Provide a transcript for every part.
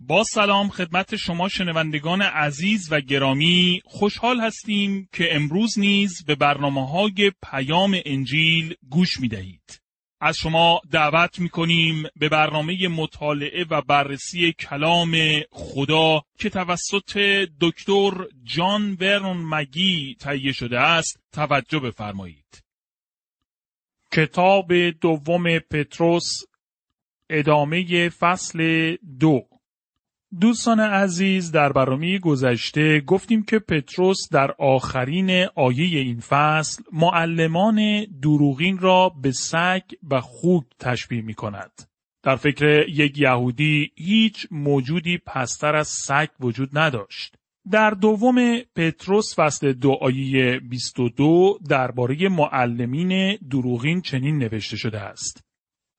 با سلام خدمت شما شنوندگان عزیز و گرامی خوشحال هستیم که امروز نیز به برنامه های پیام انجیل گوش می دهید. از شما دعوت می کنیم به برنامه مطالعه و بررسی کلام خدا که توسط دکتر جان ورن مگی تهیه شده است توجه بفرمایید. کتاب دوم پتروس ادامه فصل دو دوستان عزیز در برنامه گذشته گفتیم که پتروس در آخرین آیه این فصل معلمان دروغین را به سگ و خوک تشبیه می کند. در فکر یک یهودی هیچ موجودی پستر از سگ وجود نداشت. در دوم پتروس فصل دو آیه 22 درباره معلمین دروغین چنین نوشته شده است.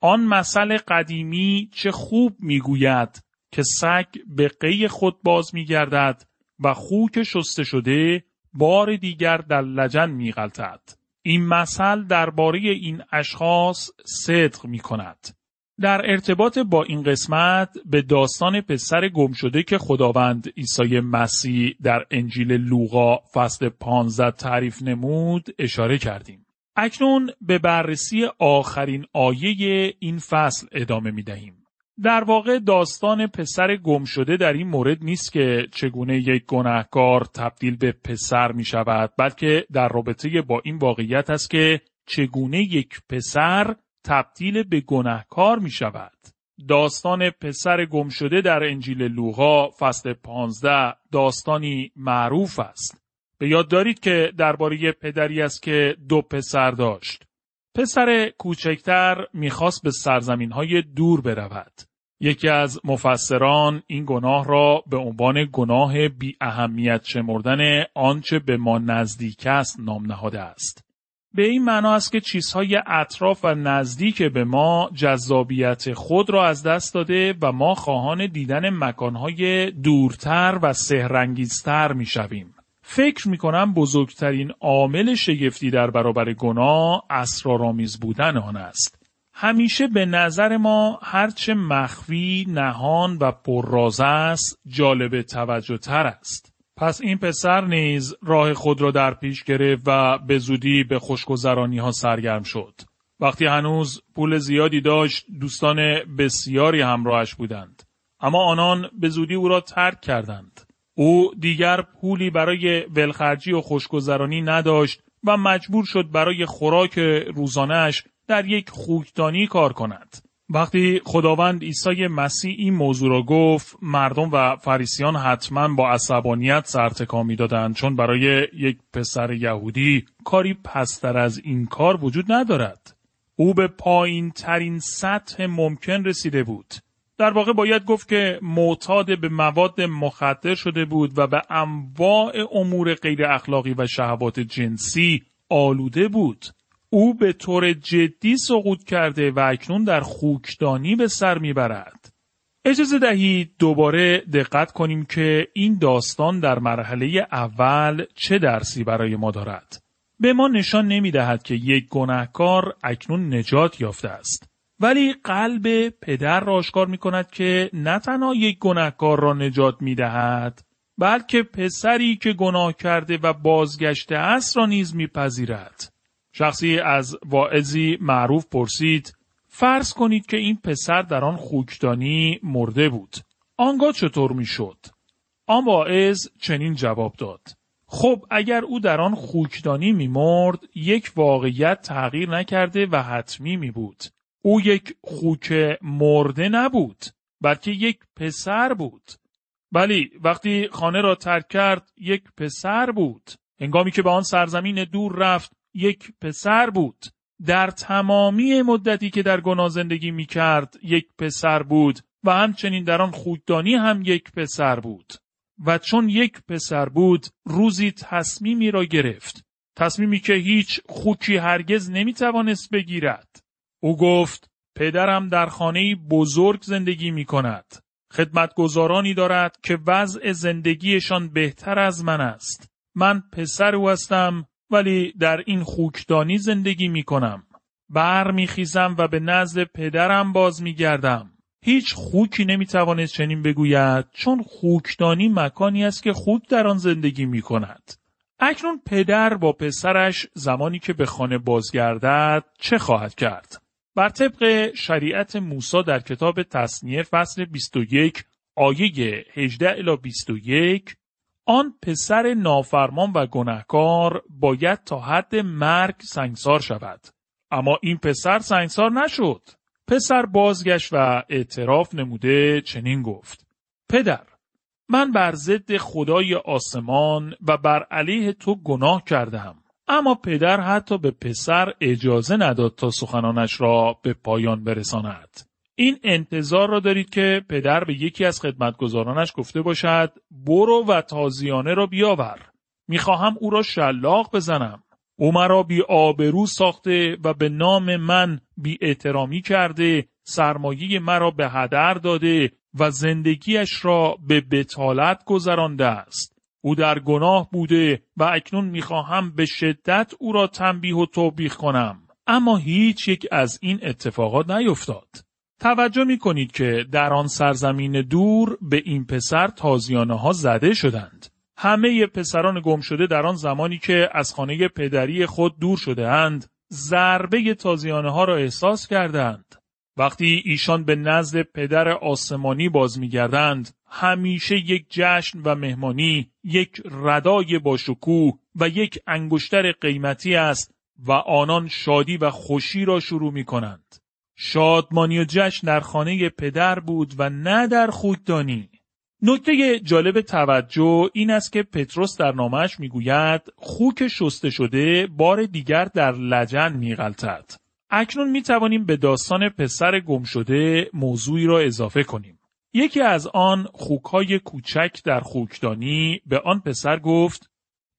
آن مثل قدیمی چه خوب می‌گوید که سگ به قی خود باز می گردد و خوک شسته شده بار دیگر در لجن می غلطد. این مثل درباره این اشخاص صدق می کند. در ارتباط با این قسمت به داستان پسر گم شده که خداوند عیسی مسیح در انجیل لوقا فصل 15 تعریف نمود اشاره کردیم. اکنون به بررسی آخرین آیه این فصل ادامه می دهیم. در واقع داستان پسر گم شده در این مورد نیست که چگونه یک گناهکار تبدیل به پسر می شود بلکه در رابطه با این واقعیت است که چگونه یک پسر تبدیل به گناهکار می شود. داستان پسر گم شده در انجیل لوقا فصل 15 داستانی معروف است. به یاد دارید که درباره پدری است که دو پسر داشت. پسر کوچکتر می‌خواست به سرزمین های دور برود. یکی از مفسران این گناه را به عنوان گناه بی اهمیت شمردن آنچه به ما نزدیک است نام نهاده است. به این معنا است که چیزهای اطراف و نزدیک به ما جذابیت خود را از دست داده و ما خواهان دیدن مکانهای دورتر و سهرنگیزتر می شویم. فکر می کنم بزرگترین عامل شگفتی در برابر گناه اسرارآمیز بودن آن است. همیشه به نظر ما هرچه مخفی، نهان و پرراز است جالب توجه تر است. پس این پسر نیز راه خود را در پیش گرفت و به زودی به خوشگذرانی ها سرگرم شد. وقتی هنوز پول زیادی داشت دوستان بسیاری همراهش بودند. اما آنان به زودی او را ترک کردند. او دیگر پولی برای ولخرجی و خوشگذرانی نداشت و مجبور شد برای خوراک روزانش در یک خوکدانی کار کند. وقتی خداوند عیسی مسیح این موضوع را گفت مردم و فریسیان حتما با عصبانیت سرتکا می‌دادند چون برای یک پسر یهودی کاری پستر از این کار وجود ندارد. او به پایین ترین سطح ممکن رسیده بود. در واقع باید گفت که معتاد به مواد مخدر شده بود و به انواع امور غیر اخلاقی و شهوات جنسی آلوده بود. او به طور جدی سقوط کرده و اکنون در خوکدانی به سر می‌برد. اجازه دهید دوباره دقت کنیم که این داستان در مرحله اول چه درسی برای ما دارد. به ما نشان نمی دهد که یک گناهکار اکنون نجات یافته است. ولی قلب پدر را آشکار می کند که نه تنها یک گناهکار را نجات می دهد بلکه پسری که گناه کرده و بازگشته است را نیز میپذیرد. شخصی از واعظی معروف پرسید فرض کنید که این پسر در آن خوکدانی مرده بود. آنگاه چطور می‌شد؟ آن واعظ چنین جواب داد. خب اگر او در آن خوکدانی میمرد یک واقعیت تغییر نکرده و حتمی می بود. او یک خوک مرده نبود بلکه یک پسر بود. ولی وقتی خانه را ترک کرد یک پسر بود. هنگامی که به آن سرزمین دور رفت یک پسر بود. در تمامی مدتی که در گناه زندگی می کرد یک پسر بود و همچنین در آن خوددانی هم یک پسر بود. و چون یک پسر بود روزی تصمیمی را گرفت. تصمیمی که هیچ خوکی هرگز نمی توانست بگیرد. او گفت پدرم در خانه بزرگ زندگی می کند. خدمتگزارانی دارد که وضع زندگیشان بهتر از من است. من پسر او هستم ولی در این خوکدانی زندگی می کنم. بر می خیزم و به نزد پدرم باز می گردم. هیچ خوکی نمی‌توانست چنین بگوید چون خوکدانی مکانی است که خوک در آن زندگی می کند. اکنون پدر با پسرش زمانی که به خانه بازگردد چه خواهد کرد؟ بر طبق شریعت موسی در کتاب تصنیه فصل 21 آیه 18 الی 21 آن پسر نافرمان و گناهکار باید تا حد مرگ سنگسار شود. اما این پسر سنگسار نشد. پسر بازگشت و اعتراف نموده چنین گفت. پدر، من بر ضد خدای آسمان و بر علیه تو گناه کردم. اما پدر حتی به پسر اجازه نداد تا سخنانش را به پایان برساند. این انتظار را دارید که پدر به یکی از خدمتگزارانش گفته باشد برو و تازیانه را بیاور. می‌خواهم او را شلاق بزنم. او مرا بی آبرو ساخته و به نام من بی اعترامی کرده سرمایه مرا به هدر داده و زندگیش را به بتالت گذرانده است. او در گناه بوده و اکنون می‌خواهم به شدت او را تنبیه و توبیخ کنم. اما هیچ یک از این اتفاقات نیفتاد. توجه می کنید که در آن سرزمین دور به این پسر تازیانه ها زده شدند. همه پسران گم شده در آن زمانی که از خانه پدری خود دور شده اند، ضربه تازیانه ها را احساس کردند. وقتی ایشان به نزد پدر آسمانی باز می گردند، همیشه یک جشن و مهمانی، یک ردای باشکوه و یک انگشتر قیمتی است و آنان شادی و خوشی را شروع می کنند. شادمانی و جشن در خانه پدر بود و نه در خوددانی. نکته جالب توجه این است که پتروس در نامش می‌گوید خوک شسته شده بار دیگر در لجن میغلطد. اکنون می توانیم به داستان پسر گم شده موضوعی را اضافه کنیم. یکی از آن خوکهای کوچک در خوکدانی به آن پسر گفت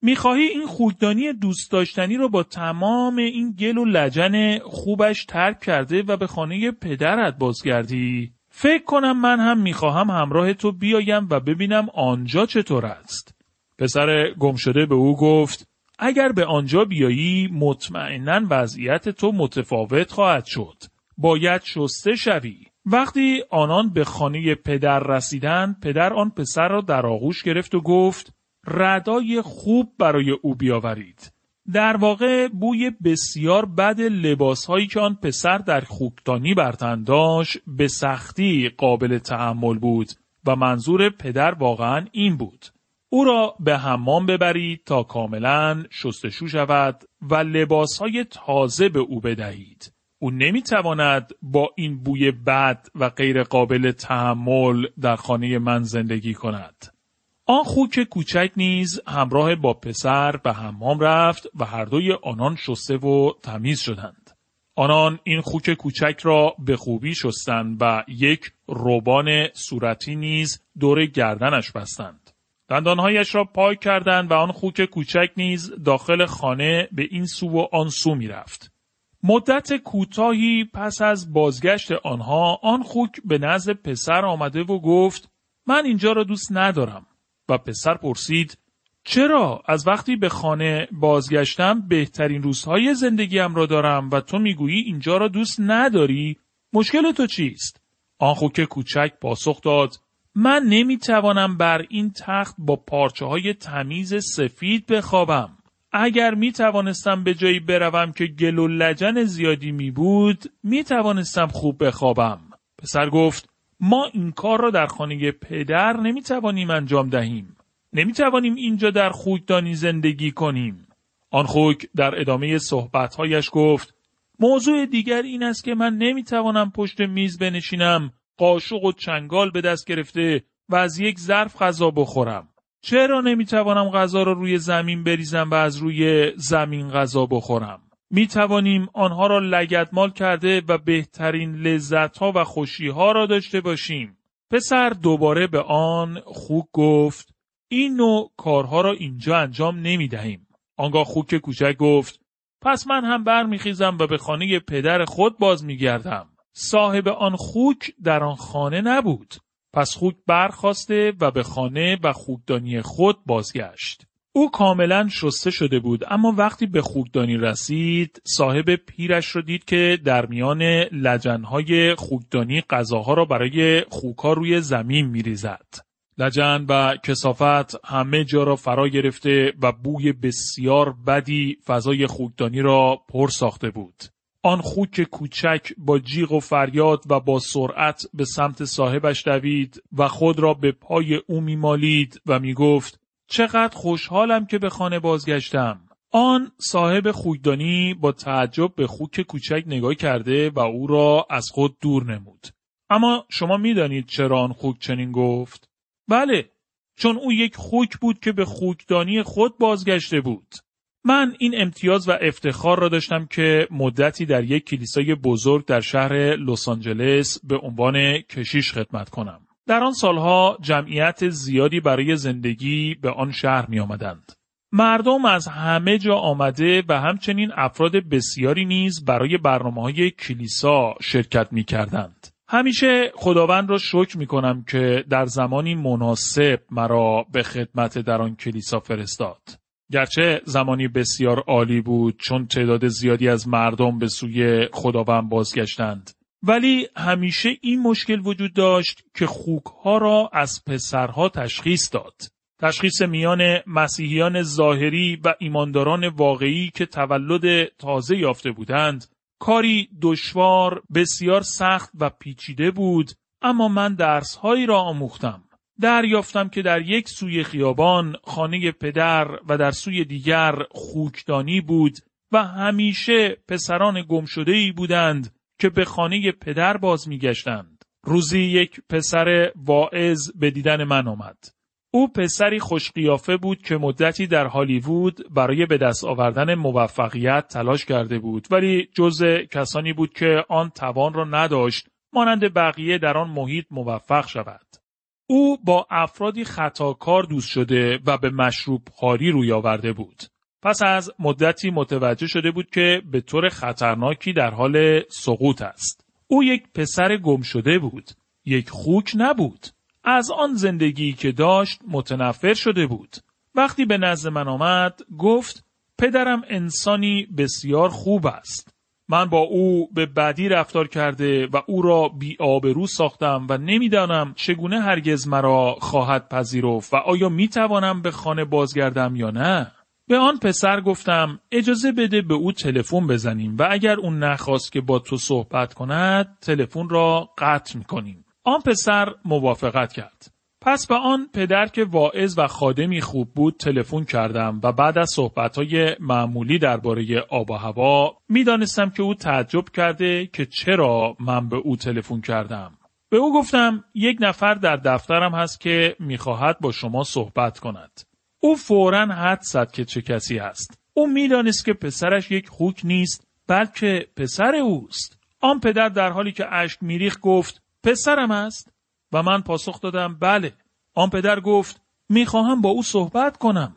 می‌خواهی این خوکدانی دوست داشتنی رو با تمام این گل و لجن خوبش ترک کرده و به خانه پدرت بازگردی؟ فکر کنم من هم می‌خواهم همراه تو بیایم و ببینم آنجا چطور است. پسر گمشده به او گفت اگر به آنجا بیایی مطمئنا وضعیت تو متفاوت خواهد شد. باید شسته شوی. وقتی آنان به خانه پدر رسیدند پدر آن پسر را در آغوش گرفت و گفت ردای خوب برای او بیاورید. در واقع بوی بسیار بد لباس هایی که آن پسر در خوکتانی برتن به سختی قابل تحمل بود و منظور پدر واقعا این بود. او را به حمام ببرید تا کاملا شستشو شود و لباس های تازه به او بدهید. او نمی‌تواند با این بوی بد و غیر قابل تحمل در خانه من زندگی کند. آن خوک کوچک نیز همراه با پسر به حمام رفت و هر دوی آنان شسته و تمیز شدند. آنان این خوک کوچک را به خوبی شستند و یک روبان صورتی نیز دور گردنش بستند. دندانهایش را پاک کردند و آن خوک کوچک نیز داخل خانه به این سو و آن سو می رفت. مدت کوتاهی پس از بازگشت آنها آن خوک به نزد پسر آمده و گفت من اینجا را دوست ندارم. و پسر پرسید چرا از وقتی به خانه بازگشتم بهترین روزهای زندگیم را دارم و تو می‌گویی اینجا را دوست نداری؟ مشکل تو چیست؟ آن خوک کوچک پاسخ داد من نمی‌توانم بر این تخت با پارچه های تمیز سفید بخوابم. اگر می توانستم به جایی بروم که گل و لجن زیادی می بود می توانستم خوب بخوابم. پسر گفت ما این کار را در خانه پدر نمی توانیم انجام دهیم. نمی توانیم اینجا در خوکدانی زندگی کنیم. آن خوک در ادامه صحبتهایش گفت موضوع دیگر این است که من نمی توانم پشت میز بنشینم قاشق و چنگال به دست گرفته و از یک ظرف غذا بخورم. چرا نمی توانم غذا را روی زمین بریزم و از روی زمین غذا بخورم؟ می توانیم آنها را لگدمال کرده و بهترین لذت ها و خوشی ها را داشته باشیم. پسر دوباره به آن خوک گفت این نوع کارها را اینجا انجام نمی دهیم. آنگاه خوک کوچک گفت پس من هم برمیخیزم و به خانه پدر خود باز میگردم. صاحب آن خوک در آن خانه نبود. پس خوک برخواسته و به خانه و خوکدانی خود بازگشت. او کاملا شسته شده بود اما وقتی به خوکدانی رسید صاحب پیرش رو دید که در میان لجنهای خوکدانی غذاها را برای خوکا روی زمین میریزد. لجن و کسافت همه جا را فرا گرفته و بوی بسیار بدی فضای خوکدانی را پر ساخته بود. آن خوک کوچک با جیغ و فریاد و با سرعت به سمت صاحبش دوید و خود را به پای او میمالید و می‌گفت چقدر خوشحالم که به خانه بازگشتم. آن صاحب خوکدانی با تعجب به خوک کوچک نگاه کرده و او را از خود دور نمود. اما شما می‌دانید چرا آن خوک چنین گفت؟ بله، چون او یک خوک بود که به خوکدانی خود بازگشته بود. من این امتیاز و افتخار را داشتم که مدتی در یک کلیسای بزرگ در شهر لس آنجلس به عنوان کشیش خدمت کنم. در آن سالها جمعیت زیادی برای زندگی به آن شهر می آمدند. مردم از همه جا آمده و همچنین افراد بسیاری نیز برای برنامه های کلیسا شرکت می کردند. همیشه خداوند را شکر می کنم که در زمانی مناسب مرا به خدمت در آن کلیسا فرستاد. گرچه زمانی بسیار عالی بود چون تعداد زیادی از مردم به سوی خداوند بازگشتند. ولی همیشه این مشکل وجود داشت که خوکها را از پسرها تشخیص داد. تشخیص میان مسیحیان ظاهری و ایمانداران واقعی که تولد تازه یافته بودند کاری دشوار بسیار سخت و پیچیده بود اما من درسهایی را آموختم. دریافتم که در یک سوی خیابان خانه پدر و در سوی دیگر خوکدانی بود و همیشه پسران گمشده ای بودند که به خانه پدر باز میگشتند. روزی یک پسر واعظ به دیدن من آمد. او پسری خوشقیافه بود که مدتی در هالیوود برای به دست آوردن موفقیت تلاش کرده بود ولی جز کسانی بود که آن توان را نداشت مانند بقیه در آن محیط موفق شود. او با افرادی خطاکار دوست شده و به مشروب خاری روی آورده بود. پس از مدتی متوجه شده بود که به طور خطرناکی در حال سقوط است. او یک پسر گم شده بود. یک خوک نبود. از آن زندگی که داشت متنفر شده بود. وقتی به نزد من آمد گفت پدرم انسانی بسیار خوب است. من با او به بدی رفتار کرده و او را بی آبرو ساختم و نمی‌دانم چگونه هرگز مرا خواهد پذیرفت و آیا می توانم به خانه بازگردم یا نه؟ به آن پسر گفتم اجازه بده به او تلفن بزنیم و اگر اون نخواست که با تو صحبت کند تلفن را قطع می‌کنیم. آن پسر موافقت کرد. پس به آن پدر که واعظ و خادمی خوب بود تلفن کردم و بعد از صحبتهای معمولی درباره آب و هوا می‌دانستم که او تعجب کرده که چرا من به او تلفن کردم. به او گفتم یک نفر در دفترم هست که می‌خواهد با شما صحبت کند. او فورا حد زد که چه کسی است. او می‌دانست که پسرش یک خوک نیست بلکه پسر اوست. آن پدر در حالی که اشک میریخ گفت پسرم است و من پاسخ دادم بله. آن پدر گفت می‌خواهم با او صحبت کنم.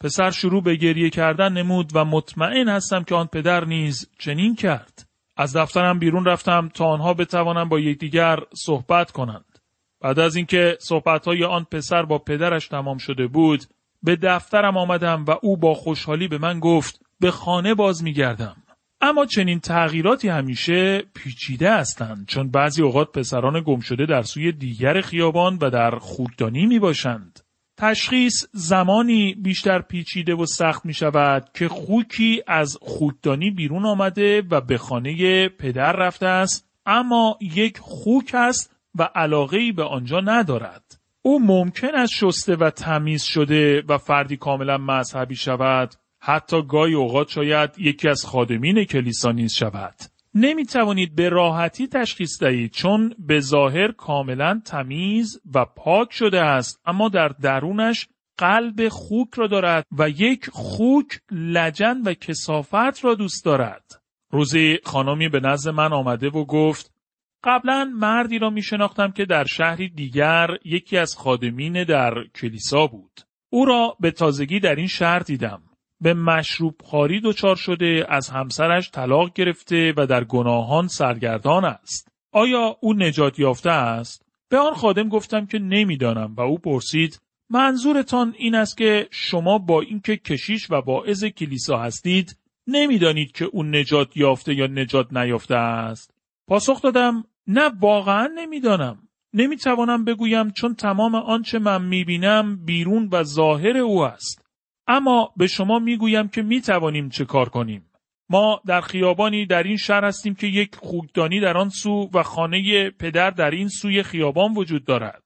پسر شروع به گریه کردن نمود و مطمئن هستم که آن پدر نیز چنین کرد. از دفترم بیرون رفتم تا آنها بتوانم با یکدیگر صحبت کنند. بعد از اینکه صحبتهای آن پسر با پدرش تمام شده بود، به دفترم آمدم و او با خوشحالی به من گفت به خانه باز میگردم. اما چنین تغییراتی همیشه پیچیده هستند چون بعضی اوقات پسران گم شده در سوی دیگر خیابان و در خوددانی می باشند. تشخیص زمانی بیشتر پیچیده و سخت می شود که خوکی از خوددانی بیرون آمده و به خانه پدر رفته است اما یک خوک است و علاقه به آنجا ندارد. او ممکن است شسته و تمیز شده و فردی کاملا مذهبی شود. حتی گاهی اوقات شاید یکی از خادمین کلیسا نیز شود. نمی توانید به راحتی تشخیص دهید چون به ظاهر کاملا تمیز و پاک شده است اما در درونش قلب خوک را دارد و یک خوک لجن و کسافت را دوست دارد. روزی خانمی به نزد من آمده و گفت قبلا مردی را می شناختم که در شهری دیگر یکی از خادمین در کلیسا بود. او را به تازگی در این شهر دیدم. به مشروب خاری دچار شده از همسرش طلاق گرفته و در گناهان سرگردان است. آیا او نجات یافته است؟ به آن خادم گفتم که نمی‌دانم و او پرسید منظورتان این است که شما با اینکه کشیش و واعظ کلیسا هستید نمی‌دانید که اون نجات یافته یا نجات نیافته است. پاسخ دادم نه واقعا نمی‌دانم. نمی‌توانم بگویم چون تمام آنچه من می‌بینم بیرون و ظاهر او است. اما به شما می‌گویم که می‌توانیم چه کار کنیم. ما در خیابانی در این شهر هستیم که یک خوگدانی در آن سو و خانه پدر در این سوی خیابان وجود دارد.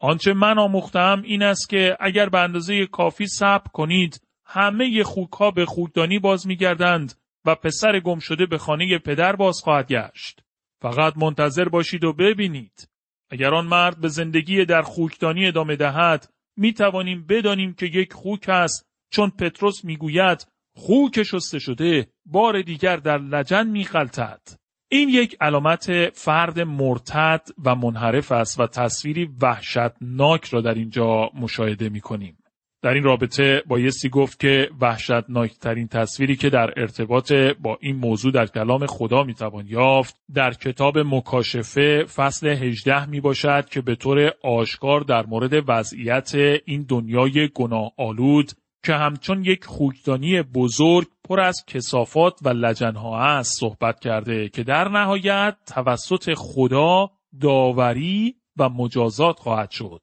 آنچه من آموختم این است که اگر به اندازه کافی صبر کنید همه خوکها به خوگدانی باز میگردند و پسر گم شده به خانه پدر باز خواهد گشت. فقط منتظر باشید و ببینید. اگر آن مرد به زندگی در خوکدانی ادامه دهد می توانیم بدانیم که یک خوک است چون پتروس می‌گوید خوک شسته شده بار دیگر در لجن میخلتد. این یک علامت فرد مرتد و منحرف است و تصویری وحشتناک را در اینجا مشاهده می کنیم. در این رابطه بایستی گفت که وحشتناکترین تصویری که در ارتباط با این موضوع در کلام خدا می‌توان یافت در کتاب مکاشفه فصل 18 می باشد که به طور آشکار در مورد وضعیت این دنیای گناه آلود که همچون یک خوکدانی بزرگ پر از کسافات و لجنها است صحبت کرده که در نهایت توسط خدا داوری و مجازات خواهد شد.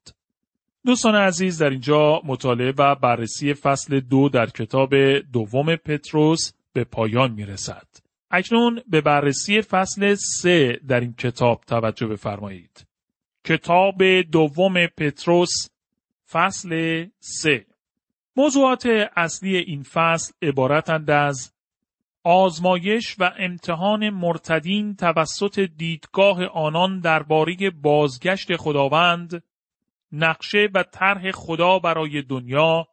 دوستان عزیز در اینجا مطالعه و بررسی فصل دو در کتاب دوم پتروس به پایان می رسد. اکنون به بررسی فصل سه در این کتاب توجه بفرمایید. کتاب دوم پتروس فصل سه موضوعات اصلی این فصل عبارتند از آزمایش و امتحان مرتدین توسط دیدگاه آنان درباره بازگشت خداوند نقشه و طرح خدا برای دنیا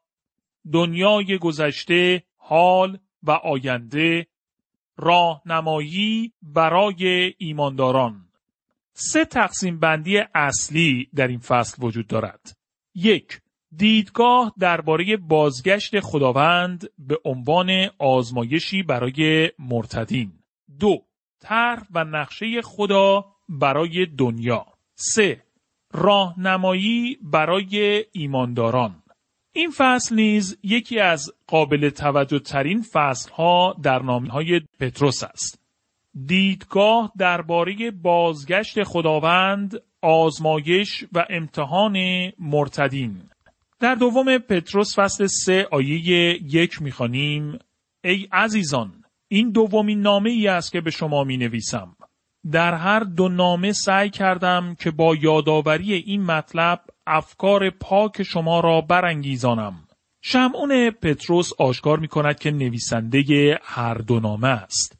دنیای گذشته حال و آینده راهنمایی برای ایمانداران. سه تقسیم بندی اصلی در این فصل وجود دارد. یک دیدگاه درباره بازگشت خداوند به عنوان آزمایشی برای مرتدین. دو طرح و نقشه خدا برای دنیا. سه راهنمایی برای ایمانداران این فصل نیز یکی از قابل توجه ترین فصل ها در نامه های پتروس است. دیدگاه درباره بازگشت خداوند، آزمایش و امتحان مرتدین. در دوم پتروس فصل سه آیه یک می‌خوانیم ای عزیزان این دومین نامه ای است که به شما می نویسم. در هر دو نامه سعی کردم که با یادآوری این مطلب افکار پاک شما را برانگیزانم. شمعون پتروس آشکار می کند که نویسنده هر دو نامه است.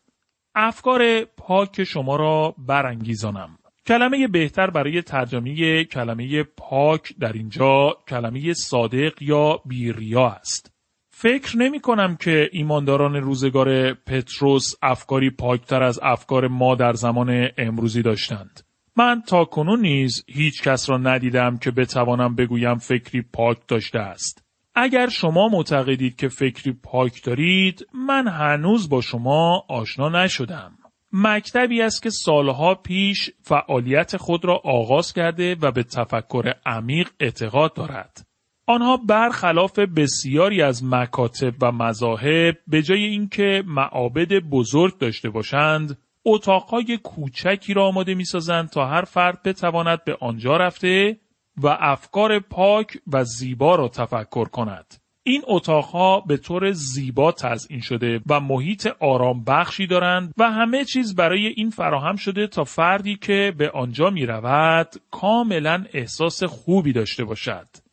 افکار پاک شما را برانگیزانم. کلمه بهتر برای ترجمه کلمه پاک در اینجا کلمه صادق یا بیریا است. فکر نمی کنم که ایمانداران روزگار پتروس افکاری پاکتر از افکار ما در زمان امروزی داشتند. من تا کنون نیز هیچ کس را ندیدم که بتوانم بگویم فکری پاک داشته است. اگر شما معتقدید که فکری پاک دارید، من هنوز با شما آشنا نشدم. مکتبی است که سالها پیش فعالیت خود را آغاز کرده و به تفکر عمیق اعتقاد دارد. آنها برخلاف بسیاری از مکاتب و مذاهب به جای اینکه معابد بزرگ داشته باشند اتاقهای کوچکی را آماده می‌سازند تا هر فرد بتواند به آنجا رفته و افکار پاک و زیبا را تفکر کند. این اتاقها به طور زیبا تزئین شده و محیط آرام بخشی دارند و همه چیز برای این فراهم شده تا فردی که به آنجا می رود کاملا احساس خوبی داشته باشد.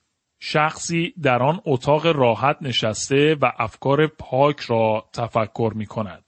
شخصی در آن اتاق راحت نشسته و افکار پاک را تفکر می کند.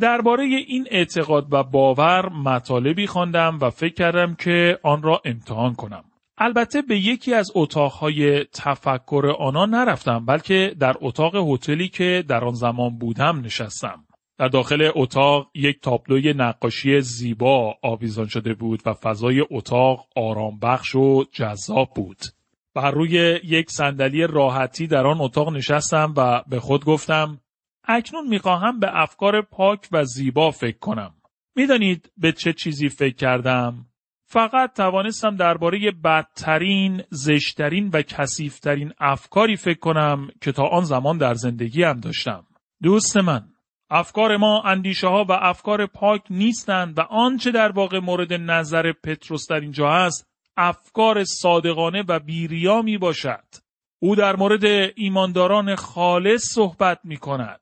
درباره این اعتقاد و باور مطالبی خواندم و فکر کردم که آن را امتحان کنم. البته به یکی از اتاقهای تفکر آنها نرفتم بلکه در اتاق هتلی که در آن زمان بودم نشستم. در داخل اتاق یک تابلوی نقاشی زیبا آویزان شده بود و فضای اتاق آرام بخش و جذاب بود. بر روی یک صندلی راحتی در آن اتاق نشستم و به خود گفتم اکنون می‌خواهم به افکار پاک و زیبا فکر کنم. می‌دانید به چه چیزی فکر کردم؟ فقط توانستم درباره بدترین، زشترین و کسیفترین افکاری فکر کنم که تا آن زمان در زندگی هم داشتم. دوست من، افکار ما اندیشه ها و افکار پاک نیستند و آنچه در واقع مورد نظر پتروس در اینجا است افکار صادقانه و بیریا می باشد. او در مورد ایمانداران خالص صحبت می کند.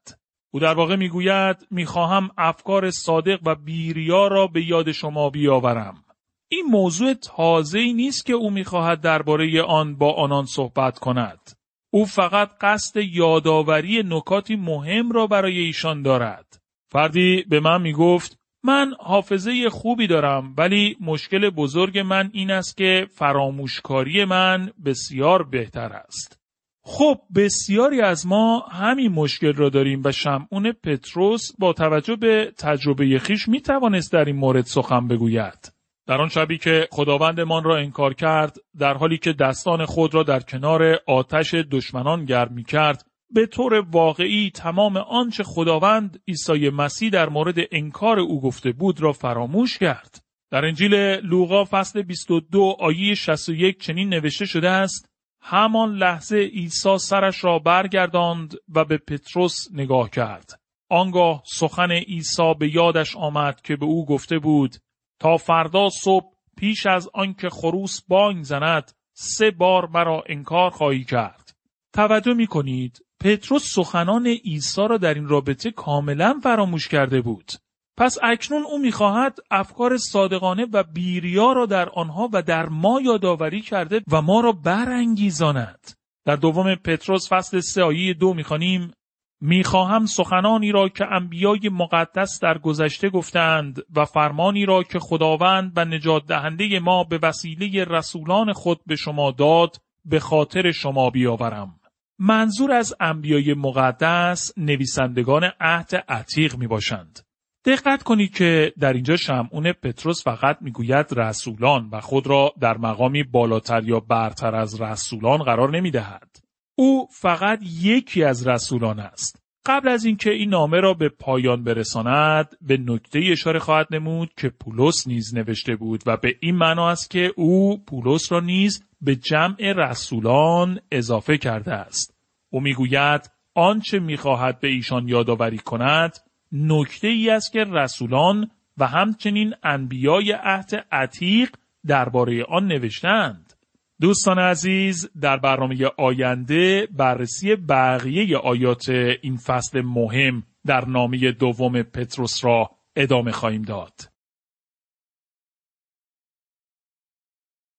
او در واقع می گوید می خواهم افکار صادق و بیریا را به یاد شما بیاورم. این موضوع تازه نیست که او می‌خواهد درباره آن با آنان صحبت کند. او فقط قصد یادآوری نکاتی مهم را برای ایشان دارد. فردی به من گفت من حافظه خوبی دارم ولی مشکل بزرگ من این است که فراموشکاری من بسیار بهتر است. خب بسیاری از ما همین مشکل را داریم و شمعون پتروس با توجه به تجربه خیش می توانست در این مورد سخن بگوید. در آن شبی که خداوندمان را انکار کرد در حالی که دستان خود را در کنار آتش دشمنان گرم می کرد به طور واقعی تمام آنچه خداوند عیسی مسیح در مورد انکار او گفته بود را فراموش کرد. در انجیل لوقا فصل 22 آیه 61 چنین نوشته شده است همان لحظه عیسی سرش را برگرداند و به پتروس نگاه کرد. آنگاه سخن عیسی به یادش آمد که به او گفته بود تا فردا صبح پیش از آنکه خروس بانگ زند سه بار مرا انکار خواهی کرد. توجه می کنید پتروس سخنان عیسی را در این رابطه کاملا فراموش کرده بود. پس اکنون او می‌خواهد افکار صادقانه و بیریا را در آنها و در ما یادآوری کرده و ما را برانگیزاند. در دوم پتروس فصل سه آیه دو می‌خوانیم می‌خواهم سخنانی را که انبیای مقدس در گذشته گفتند و فرمانی را که خداوند و نجات دهنده ما به وسیله رسولان خود به شما داد به خاطر شما بیاورم. منظور از انبیای مقدس نویسندگان عهد عتیق می باشند. دقت کنید که در اینجا شمعون پتروس فقط می‌گوید رسولان و خود را در مقامی بالاتر یا برتر از رسولان قرار نمی دهد. او فقط یکی از رسولان است. قبل از اینکه این نامه را به پایان برساند به نکته اشاره خواهد نمود که پولس نیز نوشته بود و به این معنا است که او پولس را نیز به جمع رسولان اضافه کرده است. او می‌گوید آنچه می‌خواهد به ایشان یادآوری کند نکته ای است که رسولان و همچنین انبیای عهد عتیق درباره آن نوشتند. دوستان عزیز در برنامه آینده بررسی بقیه آیات این فصل مهم در نامه دوم پتروس را ادامه خواهیم داد.